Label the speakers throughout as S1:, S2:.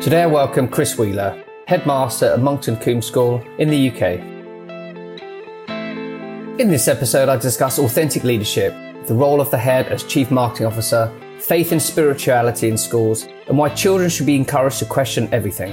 S1: Today I welcome Chris Wheeler, headmaster at Monkton Combe School in the UK. In this episode, I discuss authentic leadership, the role of the head as chief marketing officer, faith and spirituality in schools, and why children should be encouraged to question everything.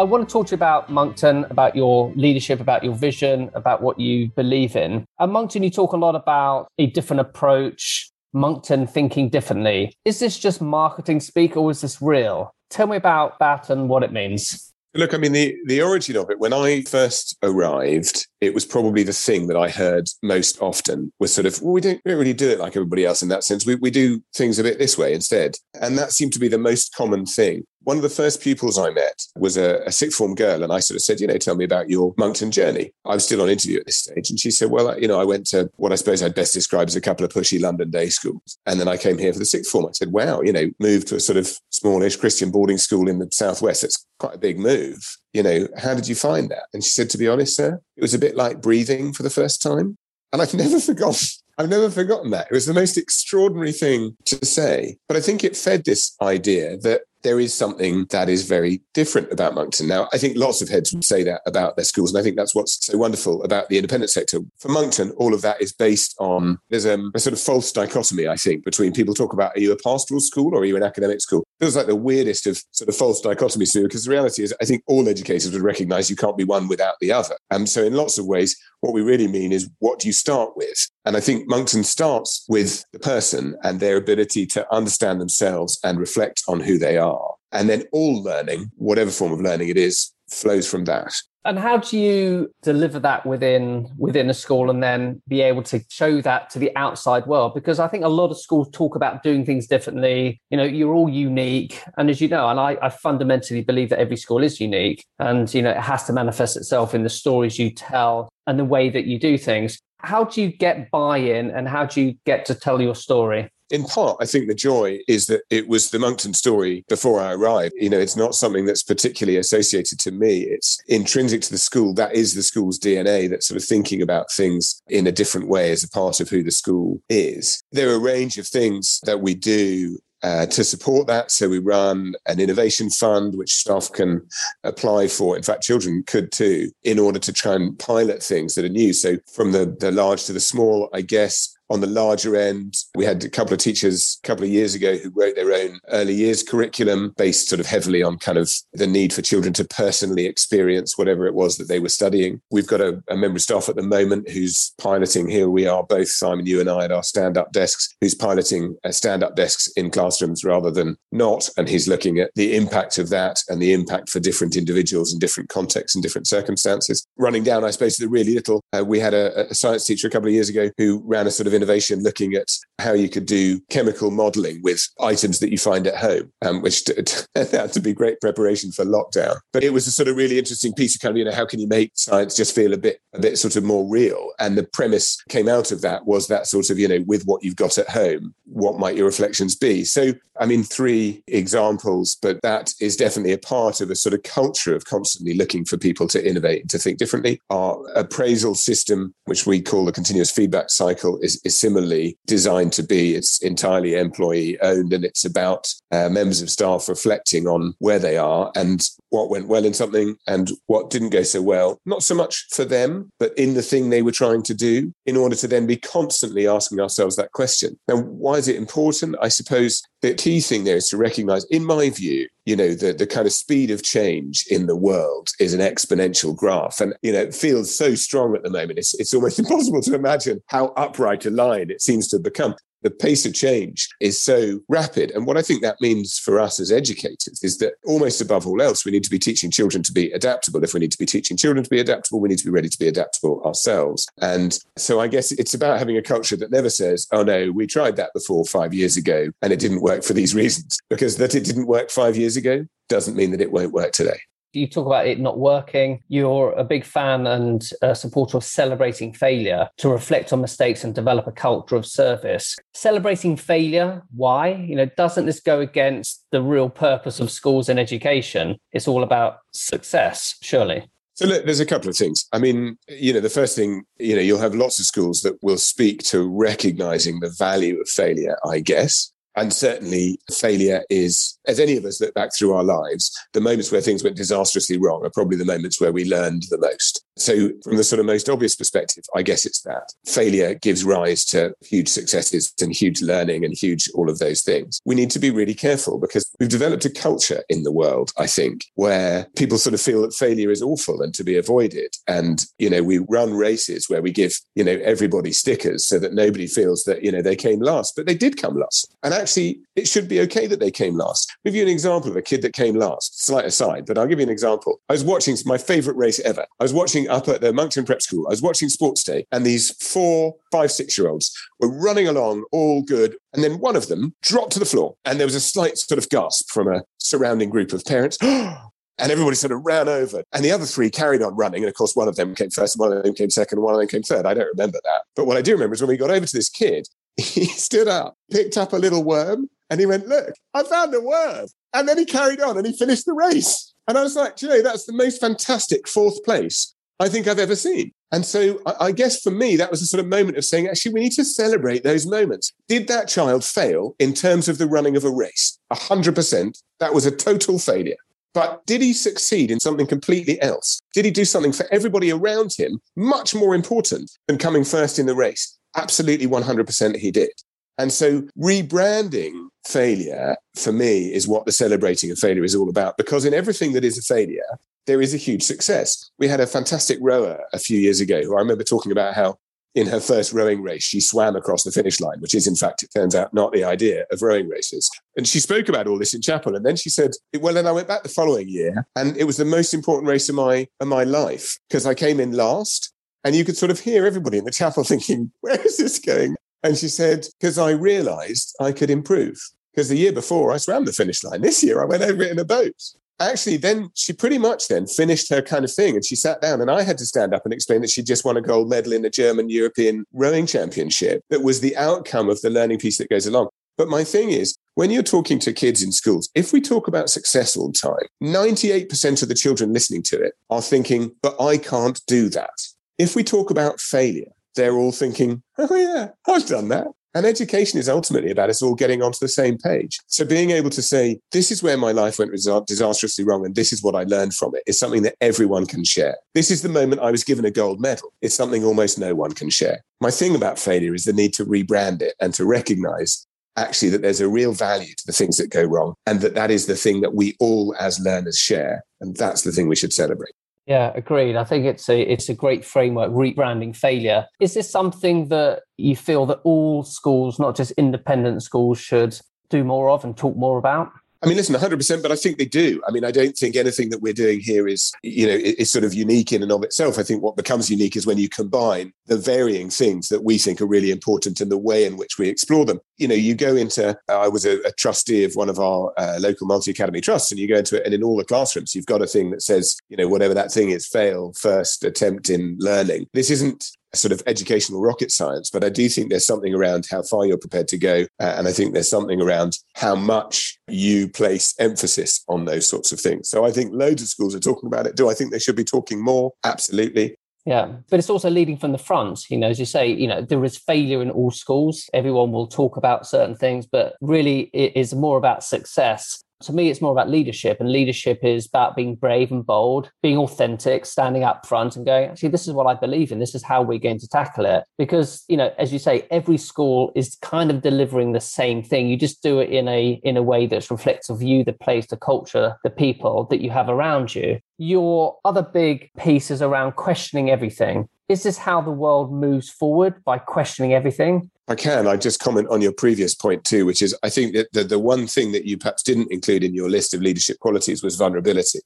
S1: I want to talk to you about Monkton, about your leadership, about your vision, about what you believe in. At Monkton, you talk a lot about a different approach, Monkton thinking differently. Is this just marketing speak or is this real? Tell me about that and what it means.
S2: Look, I mean, the, the origin of it, when I first arrived, it was probably the thing that I heard most often was sort of, well, we don't, we don't really do it like everybody else in that sense. We, we do things a bit this way instead. And that seemed to be the most common thing. One of the first pupils I met was a, a sixth form girl, and I sort of said, you know, tell me about your Monkton journey. I was still on interview at this stage, and she said, well, you know, I went to what I suppose I'd best describe as a couple of pushy London day schools, and then I came here for the sixth form. I said, wow, you know, moved to a sort of smallish Christian boarding school in the southwest. That's quite a big move. You know, how did you find that? And she said, to be honest, sir, it was a bit like breathing for the first time. And I've never forgotten I've never forgotten that. It was the most extraordinary thing to say. But I think it fed this idea that there is something that is very different about Monkton. Now, I think lots of heads would say that about their schools. And I think that's what's so wonderful about the independent sector. For Monkton, all of that is based on there's a, a sort of false dichotomy, I think, between people talk about are you a pastoral school or are you an academic school? It feels like the weirdest of sort of false dichotomies to because the reality is I think all educators would recognize you can't be one without the other. And so in lots of ways, what we really mean is what do you start with? And I think Monkton starts with the person and their ability to understand themselves and reflect on who they are. And then all learning, mm-hmm. whatever form of learning it is, flows from that.
S1: And how do you deliver that within within a school and then be able to show that to the outside world? Because I think a lot of schools talk about doing things differently. You know, you're all unique. And as you know, and I, I fundamentally believe that every school is unique. And, you know, it has to manifest itself in the stories you tell and the way that you do things. How do you get buy-in and how do you get to tell your story?
S2: In part, I think the joy is that it was the Monkton story before I arrived. You know, it's not something that's particularly associated to me. It's intrinsic to the school. That is the school's DNA, that sort of thinking about things in a different way as a part of who the school is. There are a range of things that we do uh, to support that. So we run an innovation fund, which staff can apply for. In fact, children could too, in order to try and pilot things that are new. So from the, the large to the small, I guess on the larger end, we had a couple of teachers a couple of years ago who wrote their own early years curriculum based sort of heavily on kind of the need for children to personally experience whatever it was that they were studying. We've got a, a member of staff at the moment who's piloting, here we are, both Simon, you and I at our stand up desks, who's piloting uh, stand up desks in classrooms rather than not. And he's looking at the impact of that and the impact for different individuals in different contexts and different circumstances. Running down, I suppose, to the really little, uh, we had a, a science teacher a couple of years ago who ran a sort of innovation looking at how you could do chemical modeling with items that you find at home, um, which turned out to be great preparation for lockdown. But it was a sort of really interesting piece of kind of, you know, how can you make science just feel a bit, a bit sort of more real? And the premise came out of that was that sort of, you know, with what you've got at home, what might your reflections be? So, I mean, three examples, but that is definitely a part of a sort of culture of constantly looking for people to innovate and to think differently. Our appraisal system, which we call the continuous feedback cycle, is, is similarly designed to be. It's entirely employee owned and it's about uh, members of staff reflecting on where they are and what went well in something and what didn't go so well. Not so much for them, but in the thing they were trying to do in order to then be constantly asking ourselves that question. Now, why is it important? I suppose the key thing there is to recognize, in my view, you know, the, the kind of speed of change in the world is an exponential graph. And, you know, it feels so strong at the moment. It's, it's almost impossible to imagine how upright a line it seems to become the pace of change is so rapid. And what I think that means for us as educators is that almost above all else, we need to be teaching children to be adaptable. If we need to be teaching children to be adaptable, we need to be ready to be adaptable ourselves. And so I guess it's about having a culture that never says, oh no, we tried that before five years ago and it didn't work for these reasons. Because that it didn't work five years ago doesn't mean that it won't work today
S1: you talk about it not working. You're a big fan and a supporter of celebrating failure to reflect on mistakes and develop a culture of service. Celebrating failure, why? You know, doesn't this go against the real purpose of schools and education? It's all about success, surely.
S2: So look, there's a couple of things. I mean, you know, the first thing, you know, you'll have lots of schools that will speak to recognizing the value of failure, I guess. And certainly, failure is, as any of us look back through our lives, the moments where things went disastrously wrong are probably the moments where we learned the most. So, from the sort of most obvious perspective, I guess it's that failure gives rise to huge successes and huge learning and huge all of those things. We need to be really careful because we've developed a culture in the world, I think, where people sort of feel that failure is awful and to be avoided. And, you know, we run races where we give, you know, everybody stickers so that nobody feels that, you know, they came last, but they did come last. And actually, it should be okay that they came last. I'll give you an example of a kid that came last, slight aside, but I'll give you an example. I was watching my favorite race ever. I was watching up at the Monkton Prep School. I was watching Sports Day, and these four, five, six year olds were running along, all good. And then one of them dropped to the floor, and there was a slight sort of gasp from a surrounding group of parents. And everybody sort of ran over. And the other three carried on running. And of course, one of them came first, one of them came second, one of them came third. I don't remember that. But what I do remember is when we got over to this kid, he stood up, picked up a little worm, and he went, Look, I found a worm. And then he carried on and he finished the race. And I was like, you know, that's the most fantastic fourth place I think I've ever seen. And so I, guess for me, that was a sort of moment of saying, actually, we need to celebrate those moments. Did that child fail in terms of the running of a race? 100%. That was a total failure. But did he succeed in something completely else? Did he do something for everybody around him much more important than coming first in the race? Absolutely 100% he did. And so rebranding failure for me is what the celebrating of failure is all about because in everything that is a failure, there is a huge success. We had a fantastic rower a few years ago who I remember talking about how in her first rowing race, she swam across the finish line, which is, in fact, it turns out, not the idea of rowing races. And she spoke about all this in chapel. And then she said, Well, then I went back the following year, and it was the most important race of my, of my life because I came in last. And you could sort of hear everybody in the chapel thinking, Where is this going? And she said, Because I realized I could improve. Because the year before I swam the finish line. This year I went over it in a boat actually then she pretty much then finished her kind of thing and she sat down and I had to stand up and explain that she just won a gold medal in the German European rowing championship that was the outcome of the learning piece that goes along. But my thing is, when you're talking to kids in schools, if we talk about success all the time, 98% of the children listening to it are thinking, but I can't do that. If we talk about failure, they're all thinking, oh, yeah, I've done that. And education is ultimately about us all getting onto the same page. So being able to say, this is where my life went disastrously wrong and this is what I learned from it is something that everyone can share. This is the moment I was given a gold medal. It's something almost no one can share. My thing about failure is the need to rebrand it and to recognize actually that there's a real value to the things that go wrong and that that is the thing that we all as learners share. And that's the thing we should celebrate.
S1: Yeah, agreed. I think it's a it's a great framework, rebranding failure. Is this something that you feel that all schools, not just independent schools, should do more of and talk more about?
S2: I mean, listen, 100%, but I think they do. I mean, I don't think anything that we're doing here is, you know, is sort of unique in and of itself. I think what becomes unique is when you combine the varying things that we think are really important and the way in which we explore them. You know, you go into, I was a, a, trustee of one of our uh, local multi academy trusts, and you go into it, and in all the classrooms, you've got a thing that says, you know, whatever that thing is, fail, first attempt in learning. This isn't sort of educational rocket science, but I do think there's something around how far you're prepared to go. Uh, and I think there's something around how much you place emphasis on those sorts of things. So I think loads of schools are talking about it. Do I think they should be talking more? Absolutely.
S1: Yeah, but it's also leading from the front. You know, as you say, you know, there is failure in all schools. Everyone will talk about certain things, but really it is more about success to me, it's more about leadership, and leadership is about being brave and bold, being authentic, standing up front and going, actually, this is what I believe in. This is how we're going to tackle it. Because, you know, as you say, every school is kind of delivering the same thing. You just do it in a in a way that's reflects of you, the place, the culture, the people that you have around you. Your other big piece is around questioning everything. Is this how the world moves forward by questioning everything?
S2: I can. I just comment on your previous point too, which is I think that the, the one thing that you perhaps didn't include in your list of leadership qualities was vulnerability.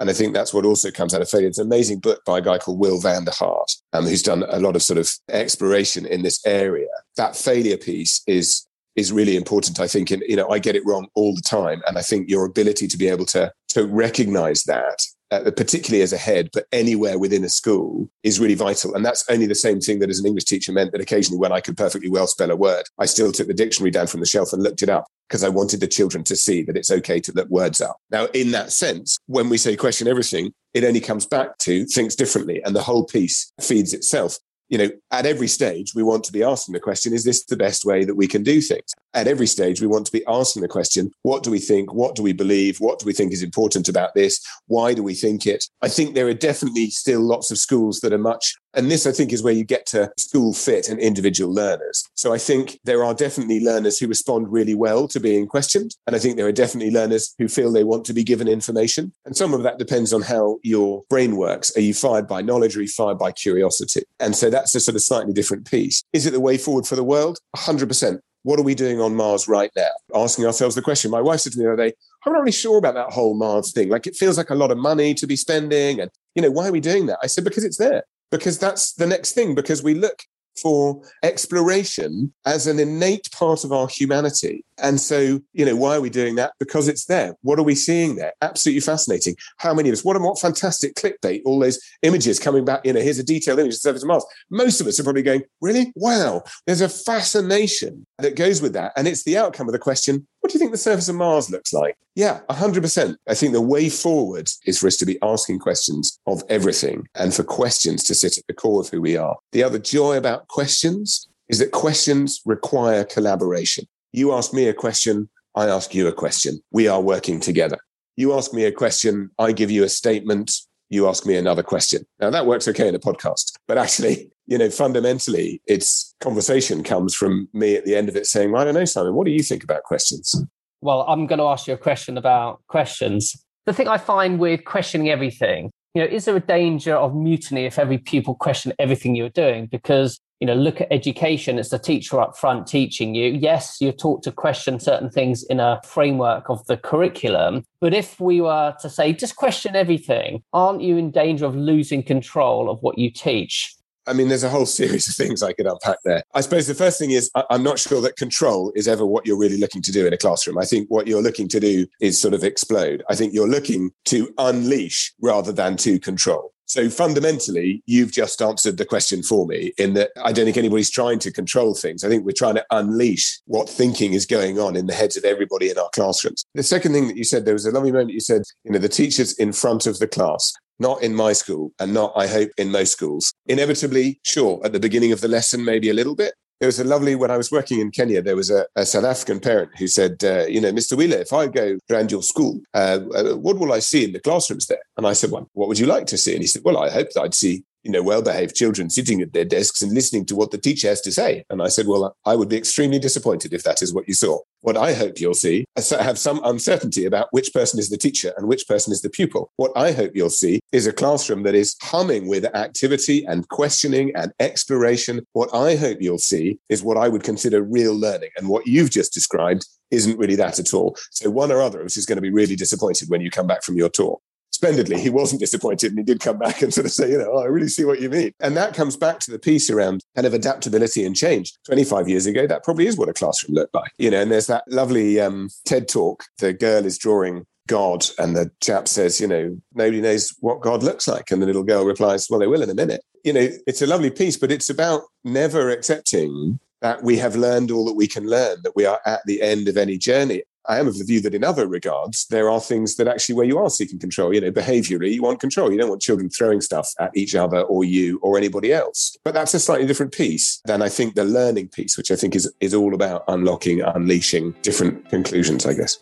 S2: And I think that's what also comes out of failure. It's an amazing book by a guy called Will van der Hart, um, who's done a lot of sort of exploration in this area. That failure piece is is really important. I think, and you know, I get it wrong all the time, and I think your ability to be able to to recognize that uh, particularly as a head, but anywhere within a school is really vital. And that's only the same thing that as an English teacher meant that occasionally when I could perfectly well spell a word, I still took the dictionary down from the shelf and looked it up because I wanted the children to see that it's okay to look words up. Now, in that sense, when we say question everything, it only comes back to thinks differently and the whole piece feeds itself. You know, at every stage, we want to be asking the question, is this the best way that we can do things? At every stage, we want to be asking the question, what do we think? What do we believe? What do we think is important about this? Why do we think it? I think there are definitely still lots of schools that are much and this, I think, is where you get to school fit and individual learners. So I think there are definitely learners who respond really well to being questioned. And I think there are definitely learners who feel they want to be given information. And some of that depends on how your brain works. Are you fired by knowledge or are you fired by curiosity? And so that's a sort of slightly different piece. Is it the way forward for the world? 100%. What are we doing on Mars right now? Asking ourselves the question. My wife said to me the other day, I'm not really sure about that whole Mars thing. Like it feels like a lot of money to be spending. And, you know, why are we doing that? I said, because it's there because that's the next thing, because we look for exploration as an innate part of our humanity. And so, you know, why are we doing that? Because it's there. What are we seeing there? Absolutely fascinating. How many of us, what, a what fantastic clickbait, all those images coming back, you know, here's a detailed image of the surface of Mars. Most of us are probably going, really? Wow. There's a fascination that goes with that. And it's the outcome of the question, what do you think the surface of Mars looks like? Yeah, 100%. I think the way forward is for us to be asking questions of everything and for questions to sit at the core of who we are. The other joy about questions is that questions require collaboration. You ask me a question, I ask you a question. We are working together. You ask me a question, I give you a statement, you ask me another question. Now that works okay in a podcast, but actually, you know, fundamentally, it's conversation comes from me at the end of it saying, well, I don't know, Simon, what do you think about questions?
S1: Well, I'm going to ask you a question about questions. The thing I find with questioning everything, you know, is there a danger of mutiny if every pupil question everything you're doing? Because you know, look at education. It's the teacher up front teaching you. Yes, you're taught to question certain things in a framework of the curriculum. But if we were to say, just question everything, aren't you in danger of losing control of what you teach?
S2: I mean, there's a whole series of things I could unpack there. I suppose the first thing is I'm not sure that control is ever what you're really looking to do in a classroom. I think what you're looking to do is sort of explode. I think you're looking to unleash rather than to control. So fundamentally, you've just answered the question for me in that I don't think anybody's trying to control things. I think we're trying to unleash what thinking is going on in the heads of everybody in our classrooms. The second thing that you said, there was a lovely moment you said, you know, the teachers in front of the class not in my school and not, I hope, in most schools. Inevitably, sure, at the beginning of the lesson, maybe a little bit, there was a lovely when I was working in Kenya. There was a, a South African parent who said, uh, "You know, Mr. Wheeler, if I go around your school, uh, uh, what will I see in the classrooms there?" And I said, "Well, what would you like to see?" And he said, "Well, I hope that I'd see you know, well-behaved children sitting at their desks and listening to what the teacher has to say. And I said, well, I would be extremely disappointed if that is what you saw. What I hope you'll see is have some uncertainty about which person is the teacher and which person is the pupil. What I hope you'll see is a classroom that is humming with activity and questioning and exploration. What I hope you'll see is what I would consider real learning. And what you've just described isn't really that at all. So one or other of us is going to be really disappointed when you come back from your tour splendidly. He wasn't disappointed and he did come back and sort of say, you know, oh, I really see what you mean. And that comes back to the piece around kind of adaptability and change. 25 years ago, that probably is what a classroom looked like. You know, and there's that lovely um, TED talk. The girl is drawing God, and the chap says, you know, nobody knows what God looks like. And the little girl replies, well, they will in a minute. You know, it's a lovely piece, but it's about never accepting that we have learned all that we can learn, that we are at the end of any journey. I am of the view that in other regards, there are things that actually where you are seeking control, you know, behaviorally, you want control. You don't want children throwing stuff at each other or you or anybody else. But that's a slightly different piece than I think the learning piece, which I think is, is all about unlocking, unleashing different conclusions, I guess.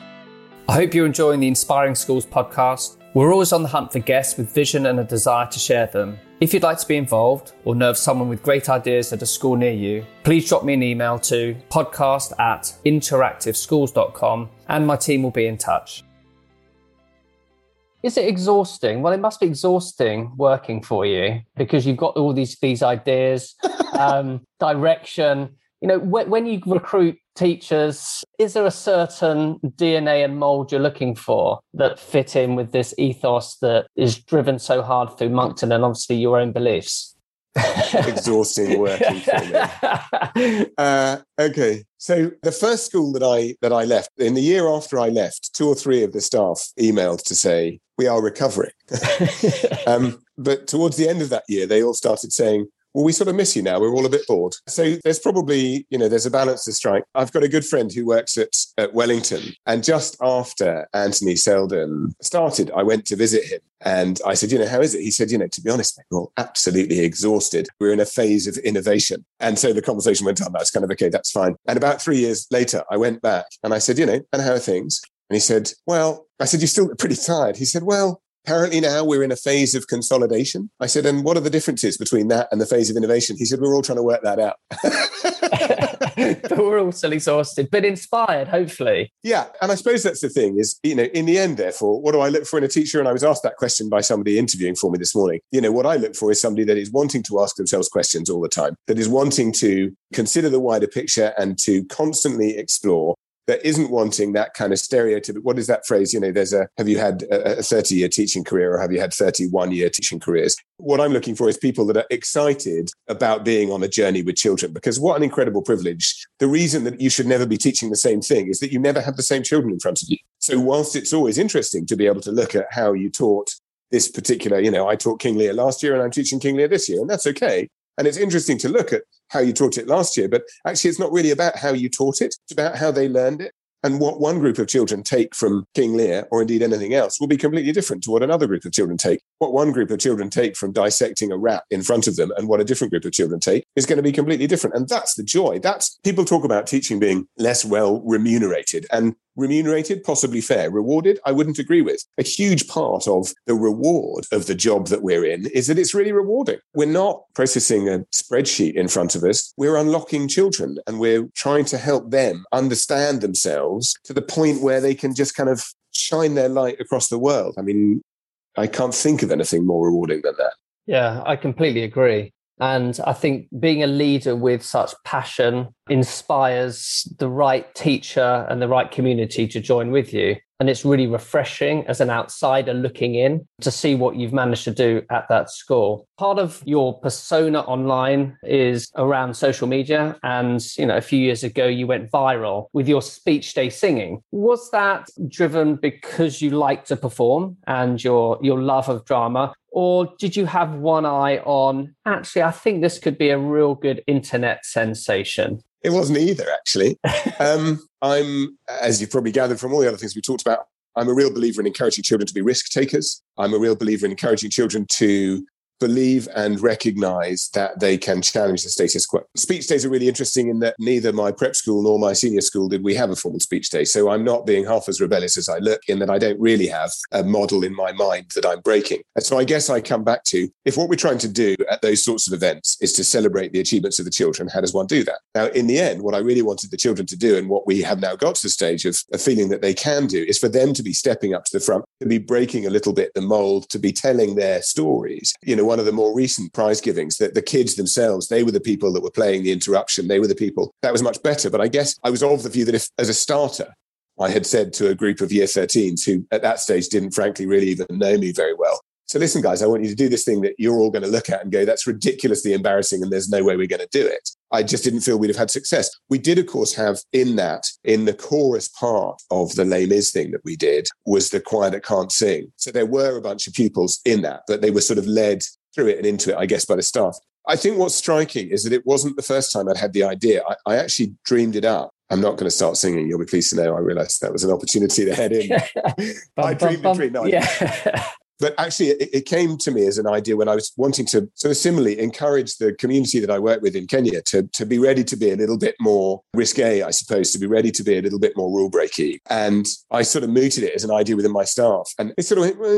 S1: I hope you're enjoying the Inspiring Schools podcast. We're always on the hunt for guests with vision and a desire to share them. If you'd like to be involved or know of someone with great ideas at a school near you, please drop me an email to podcast at interactiveschools.com and my team will be in touch. Is it exhausting? Well, it must be exhausting working for you because you've got all these these ideas, um, direction. You know, when, when you recruit teachers, is there a certain DNA and mold you're looking for that fit in with this ethos that is driven so hard through Monkton and obviously your own beliefs?
S2: Exhausting working for me. Uh, okay, so the first school that I that I left in the year after I left, two or three of the staff emailed to say we are recovering. um, but towards the end of that year, they all started saying well, we sort of miss you now. We're all a bit bored. So there's probably, you know, there's a balance to strike. I've got a good friend who works at, at Wellington. And just after Anthony Seldon started, I went to visit him. And I said, you know, how is it? He said, you know, to be honest, mate, we're all absolutely exhausted. We're in a phase of innovation. And so the conversation went on. That's kind of okay, that's fine. And about three years later, I went back and I said, you know, and how are things? And he said, well, I said, you're still pretty tired. He said, well, apparently now we're in a phase of consolidation. I said, and what are the differences between that and the phase of innovation? He said, we're all trying to work that out.
S1: but we're all still exhausted, but inspired, hopefully.
S2: Yeah. And I suppose that's the thing is, you know, in the end, therefore, what do I look for in a teacher? And I was asked that question by somebody interviewing for me this morning. You know, what I look for is somebody that is wanting to ask themselves questions all the time, that is wanting to consider the wider picture and to constantly explore that isn't wanting that kind of stereotype. What is that phrase? You know, there's a have you had a 30 year teaching career or have you had 31 year teaching careers? What I'm looking for is people that are excited about being on a journey with children because what an incredible privilege. The reason that you should never be teaching the same thing is that you never have the same children in front of you. So, whilst it's always interesting to be able to look at how you taught this particular, you know, I taught King Lear last year and I'm teaching King Lear this year, and that's okay. And it's interesting to look at how you taught it last year, but actually, it's not really about how you taught it. It's about how they learned it. And what one group of children take from King Lear, or indeed anything else, will be completely different to what another group of children take. What one group of children take from dissecting a rat in front of them and what a different group of children take is going to be completely different. And that's the joy. That's people talk about teaching being less well remunerated. And remunerated, possibly fair. Rewarded, I wouldn't agree with. A huge part of the reward of the job that we're in is that it's really rewarding. We're not processing a spreadsheet in front of us. We're unlocking children and we're trying to help them understand themselves to the point where they can just kind of shine their light across the world. I mean, I can't think of anything more rewarding than that.
S1: Yeah, I completely agree. And I think being a leader with such passion inspires the right teacher and the right community to join with you. And it's really refreshing as an outsider looking in to see what you've managed to do at that school. Part of your persona online is around social media. And, you know, a few years ago, you went viral with your speech day singing. Was that driven because you like to perform and your, your love of drama? Or did you have one eye on, actually, I think this could be a real good internet sensation?
S2: It wasn't either, actually. um, I'm, as you've probably gathered from all the other things we talked about, I'm a real believer in encouraging children to be risk takers. I'm a real believer in encouraging children to believe and recognize that they can challenge the status quo. Speech days are really interesting in that neither my prep school nor my senior school did we have a formal speech day. So I'm not being half as rebellious as I look in that I don't really have a model in my mind that I'm breaking. So I guess I come back to if what we're trying to do at those sorts of events is to celebrate the achievements of the children, how does one do that? Now, in the end, what I really wanted the children to do and what we have now got to the stage of a feeling that they can do is for them to be stepping up to the front, to be breaking a little bit the mold, to be telling their stories. You know, one of the more recent prize givings that the kids themselves, they were the people that were playing the interruption. They were the people that was much better. But I guess I was of the view that if, as a starter, I had said to a group of year 13s who at that stage didn't frankly really even know me very well, so listen, guys, I want you to do this thing that you're all going to look at and go, that's ridiculously embarrassing and there's no way we're going to do it. I just didn't feel we'd have had success. We did, of course, have in that, in the chorus part of the Les Mis thing that we did, was the choir that can't sing. So there were a bunch of pupils in that, but they were sort of led through it and into it, I guess, by the staff. I think what's striking is that it wasn't the first time I'd had the idea. I, I actually dreamed it up. I'm not going to start singing. You'll be pleased to know I realized that was an opportunity to head in. I dreamed the dream. No, yeah. But actually, it, it, came to me as an idea when I was wanting to sort of similarly encourage the community that I work with in Kenya to, to be ready to be a little bit more risque, I suppose, to be ready to be a little bit more rule breaky. And I sort of mooted it as an idea within my staff. And it sort of went,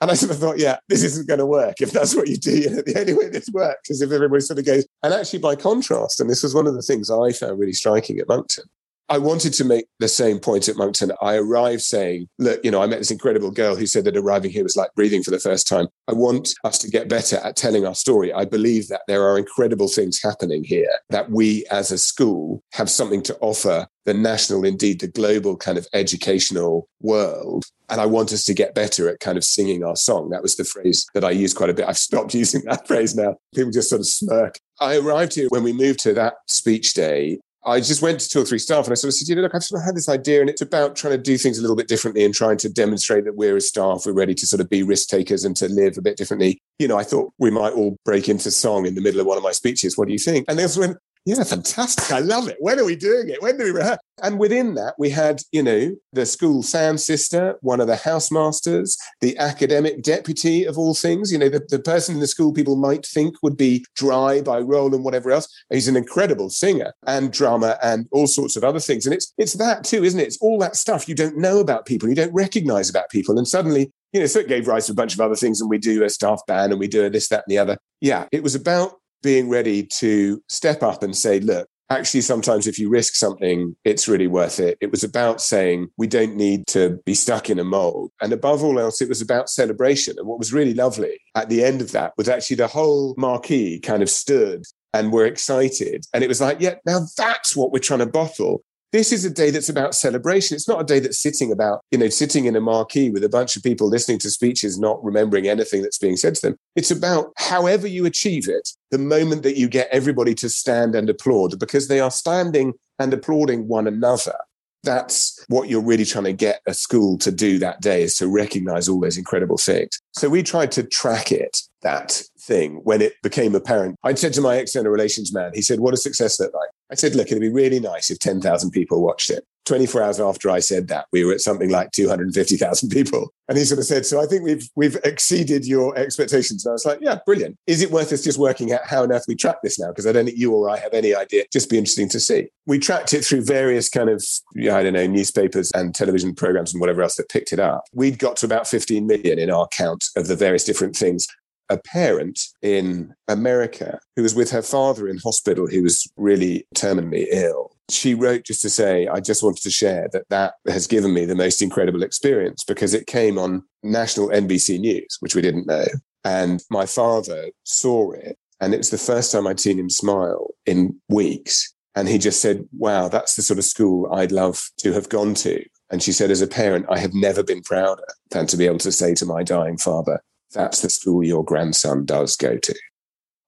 S2: and I sort of thought, yeah, this isn't going to work. If that's what you do, you know, the only way this works is if everybody sort of goes. And actually, by contrast, and this was one of the things I found really striking at Monkton, I wanted to make the same point at Monkton. I arrived saying, look, you know, I met this incredible girl who said that arriving here was like breathing for the first time. I want us to get better at telling our story. I believe that there are incredible things happening here, that we as a school have something to offer the national, indeed the global kind of educational world. And I want us to get better at kind of singing our song. That was the phrase that I used quite a bit. I've stopped using that phrase now. People just sort of smirk. I arrived here when we moved to that speech day I just went to two or three staff and I sort of said, you know, look, I've sort of had this idea and it's about trying to do things a little bit differently and trying to demonstrate that we're as staff, we're ready to sort of be risk takers and to live a bit differently. You know, I thought we might all break into song in the middle of one of my speeches. What do you think? And they also went, yeah, fantastic. I love it. When are we doing it? When do we rehearse? And within that, we had, you know, the school sound sister, one of the housemasters, the academic deputy of all things, you know, the, the person in the school people might think would be dry by role and whatever else. He's an incredible singer and drummer and all sorts of other things. And it's it's that too, isn't it? It's all that stuff you don't know about people, you don't recognize about people. And suddenly you know, so it gave rise to a bunch of other things, and we do a staff band and we do a this, that, and the other. Yeah, it was about being ready to step up and say, look, actually, sometimes if you risk something, it's really worth it. It was about saying we don't need to be stuck in a mold. And above all else, it was about celebration. And what was really lovely at the end of that was actually the whole marquee kind of stood and were excited. And it was like, yeah, now that's what we're trying to bottle. This is a day that's about celebration. It's not a day that's sitting about, you know, sitting in a marquee with a bunch of people listening to speeches, not remembering anything that's being said to them. It's about however you achieve it, the moment that you get everybody to stand and applaud because they are standing and applauding one another. That's what you're really trying to get a school to do that day is to recognize all those incredible things. So we tried to track it, that thing, when it became apparent. I said to my external relations man, he said, What does success look like? I said, Look, it'd be really nice if 10,000 people watched it. 24 hours after I said that, we were at something like 250,000 people. And he sort of said, So I think we've we've exceeded your expectations. And I was like, Yeah, brilliant. Is it worth us just working out how on earth we track this now? Because I don't think you or I have any idea. Just be interesting to see. We tracked it through various kind of, I don't know, newspapers and television programs and whatever else that picked it up. We'd got to about 15 million in our count of the various different things a parent in America who was with her father in hospital who was really terminally ill she wrote just to say, I just wanted to share that that has given me the most incredible experience because it came on national NBC News, which we didn't know. And my father saw it. And it was the first time I'd seen him smile in weeks. And he just said, Wow, that's the sort of school I'd love to have gone to. And she said, As a parent, I have never been prouder than to be able to say to my dying father, That's the school your grandson does go to.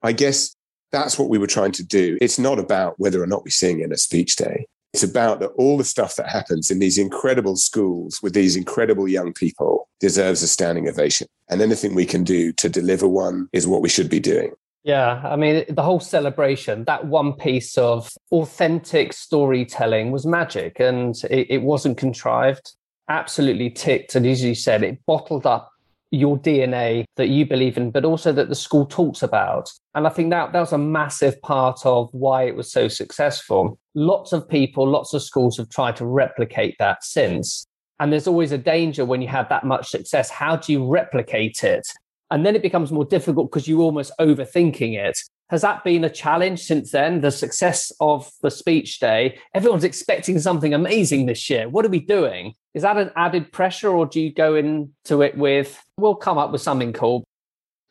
S2: I guess that's what we were trying to do. It's not about whether or not we sing in a speech day. It's about that all the stuff that happens in these incredible schools with these incredible young people deserves a standing ovation. And anything we can do to deliver one is what we should be doing.
S1: Yeah, I mean, the whole celebration, that one piece of authentic storytelling was magic and it, it wasn't contrived, absolutely ticked. And as you said, it bottled up your DNA that you believe in, but also that the school talks about. And I think that that was a massive part of why it was so successful. Lots of people, lots of schools have tried to replicate that since. And there's always a danger when you have that much success. How do you replicate it? And then it becomes more difficult because you're almost overthinking it. Has that been a challenge since then? The success of the speech day, everyone's expecting something amazing this year. What are we doing? Is that an added pressure, or do you go into it with, we'll come up with something cool?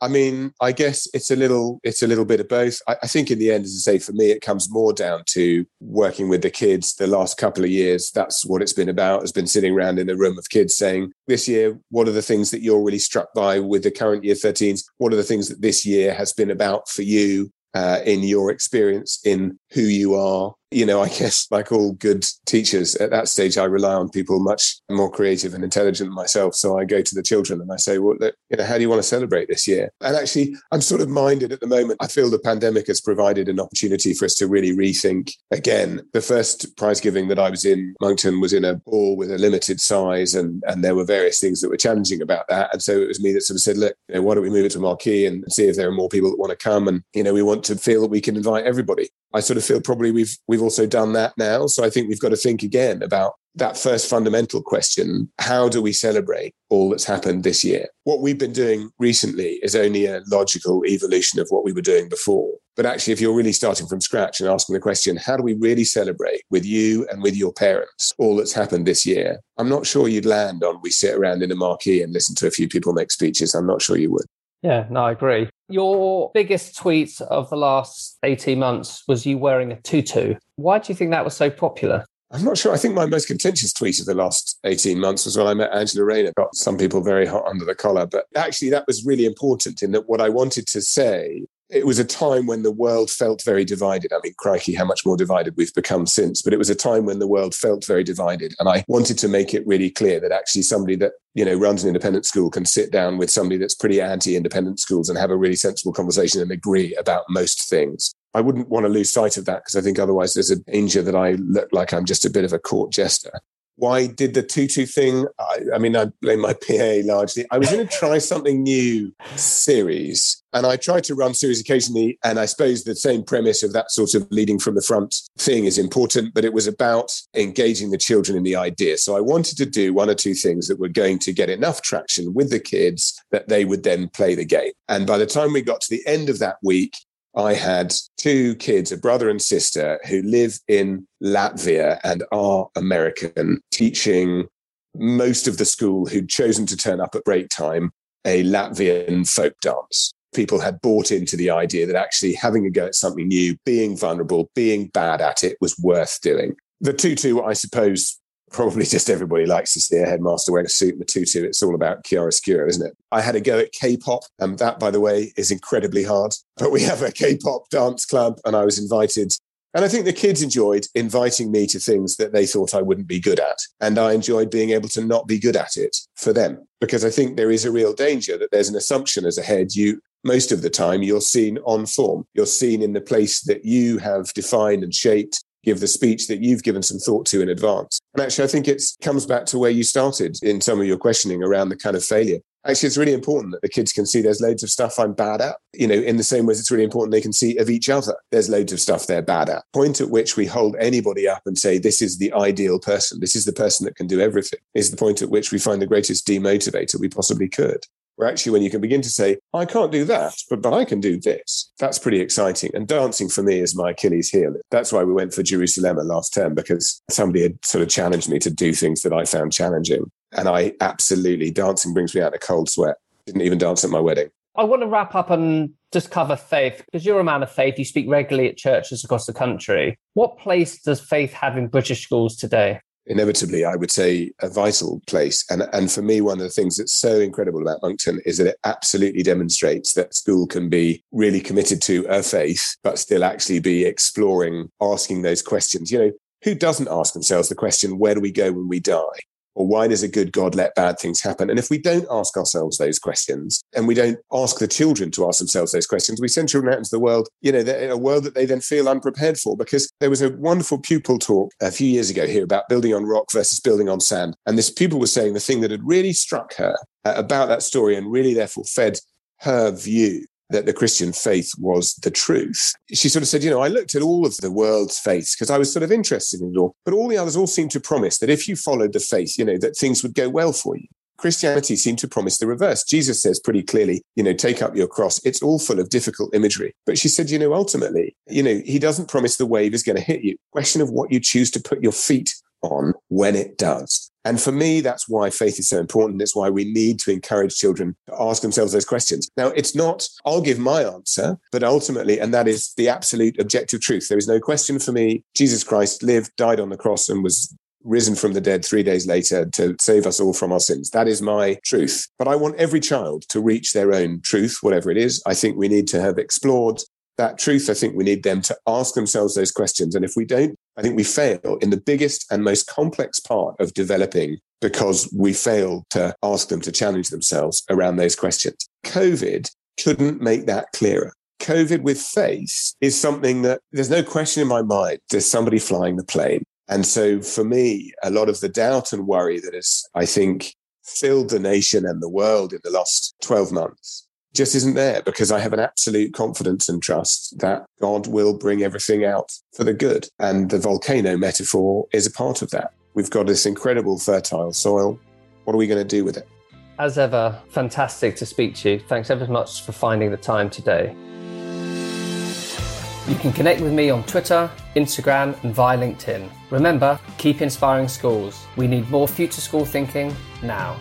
S2: I mean, I guess it's a little it's a little bit of both. I, I, think in the end, as I say, for me, it comes more down to working with the kids. The last couple of years, that's what it's been about. Has been sitting around in a room of kids saying, "This year, what are the things that you're really struck by with the current year 13s? What are the things that this year has been about for you uh, in your experience in who you are you know, I guess like all good teachers at that stage, I rely on people much more creative and intelligent than myself. So I go to the children and I say, well, look, you know, how do you want to celebrate this year? And actually, I'm sort of minded at the moment. I feel the pandemic has provided an opportunity for us to really rethink again. The first prize giving that I was in, Monkton, was in a hall with a limited size and, and there were various things that were challenging about that. And so it was me that sort of said, look, you know, why don't we move it to Marquee and see if there are more people that want to come? And, you know, we want to feel that we can invite everybody. I sort of feel probably we've we've also done that now. So I think we've got to think again about that first fundamental question: How do we celebrate all that's happened this year? What we've been doing recently is only a logical evolution of what we were doing before. But actually, if you're really starting from scratch and asking the question, how do we really celebrate with you and with your parents all that's happened this year? I'm not sure you'd land on we sit around in a marquee and listen to a few people make speeches. I'm not sure you would.
S1: Yeah, no, I agree. Your biggest tweet of the last 18 months was you wearing a tutu. Why do you think that was so popular?
S2: I'm not sure. I think my most contentious tweet of the last 18 months was when I met Angela Rayner. Got some people very hot under the collar. But actually, that was really important in that what I wanted to say it was a time when the world felt very divided. I mean, crikey, how much more divided we've become since. But it was a time when the world felt very divided. And I wanted to make it really clear that actually somebody that, you know, runs an independent school can sit down with somebody that's pretty anti independent schools and have a really sensible conversation and agree about most things. I wouldn't want to lose sight of that because I think otherwise there's a danger that I look like I'm just a bit of a court jester why did the tutu thing? I, I, mean, I blame my PA largely. I was going to try something new series, and I tried to run series occasionally. And I suppose the same premise of that sort of leading from the front thing is important, but it was about engaging the children in the idea. So I wanted to do one or two things that were going to get enough traction with the kids that they would then play the game. And by the time we got to the end of that week, I had two kids, a brother and sister, who live in Latvia and are American, teaching most of the school who'd chosen to turn up at break time a Latvian folk dance. People had bought into the idea that actually having a go at something new, being vulnerable, being bad at it was worth doing. The tutu, I suppose, probably just everybody likes to see a headmaster wearing a suit and a tutu. It's all about chiaroscuro, isn't it? I had a go at K-pop, and that, by the way, is incredibly hard. But we have a K-pop dance club, and I was invited. And I think the kids enjoyed inviting me to things that they thought I wouldn't be good at. And I enjoyed being able to not be good at it for them. Because I think there is a real danger that there's an assumption as a head, you most of the time you're seen on form. You're seen in the place that you have defined and shaped give the speech that you've given some thought to in advance. And actually, I think it comes back to where you started in some of your questioning around the kind of failure. Actually, it's really important that the kids can see there's loads of stuff I'm bad at. You know, in the same way, it's really important they can see of each other there's loads of stuff they're bad at. Point at which we hold anybody up and say, this is the ideal person. This is the person that can do everything, is the point at which we find the greatest demotivator we possibly could where actually when you can begin to say, I can't do that, but, but I can do this, that's pretty exciting. And dancing for me is my Achilles heel. That's why we went for Jerusalem last term, because somebody had sort of challenged me to do things that I found challenging. And I absolutely, dancing brings me out a cold sweat. Didn't even dance at my wedding.
S1: I want to wrap up and just cover faith because you're a man of faith. You speak regularly at churches across the country. What place does faith have in British schools today?
S2: Inevitably, I would say, a vital place. And, and for me, one of the things that's so incredible about Monkton is that it absolutely demonstrates that school can be really committed to a faith, but still actually be exploring, asking those questions. You know, who doesn't ask themselves the question, where do we go when we die? Or why does a good God let bad things happen? And if we don't ask ourselves those questions and we don't ask the children to ask themselves those questions, we send children out into the world, you know, a world that they then feel unprepared for. Because there was a wonderful pupil talk a few years ago here about building on rock versus building on sand. And this pupil was saying the thing that had really struck her uh, about that story and really therefore fed her view that the Christian faith was the truth. She sort of said, you know, I looked at all of the world's faiths because I was sort of interested in it all, but all the others all seemed to promise that if you followed the faith, you know, that things would go well for you. Christianity seemed to promise the reverse. Jesus says pretty clearly, you know, take up your cross. It's all full of difficult imagery. But she said, you know, ultimately, you know, he doesn't promise the wave is going to hit you. Question of what you choose to put your feet on when it does. And for me, that's why faith is so important. It's why we need to encourage children to ask themselves those questions. Now, it's not, I'll give my answer, but ultimately, and that is the absolute objective truth. There is no question for me. Jesus Christ lived, died on the cross, and was risen from the dead three days later to save us all from our sins. That is my truth. But I want every child to reach their own truth, whatever it is. I think we need to have explored that truth. I think we need them to ask themselves those questions. And if we don't, I think we fail in the biggest and most complex part of developing because we fail to ask them to challenge themselves around those questions. COVID couldn't make that clearer. COVID with faith is something that there's no question in my mind. There's somebody flying the plane. And so for me, a lot of the doubt and worry that has, I think, filled the nation and the world in the last 12 months just isn't there because I have an absolute confidence and trust that God will bring everything out for the good. And the volcano metaphor is a part of that. We've got this incredible fertile soil. What are we going to do with it?
S1: As ever, fantastic to speak to you. Thanks ever so much for finding the time today. You can connect with me on Twitter, Instagram, and via LinkedIn. Remember, keep inspiring schools. We need more future school thinking now.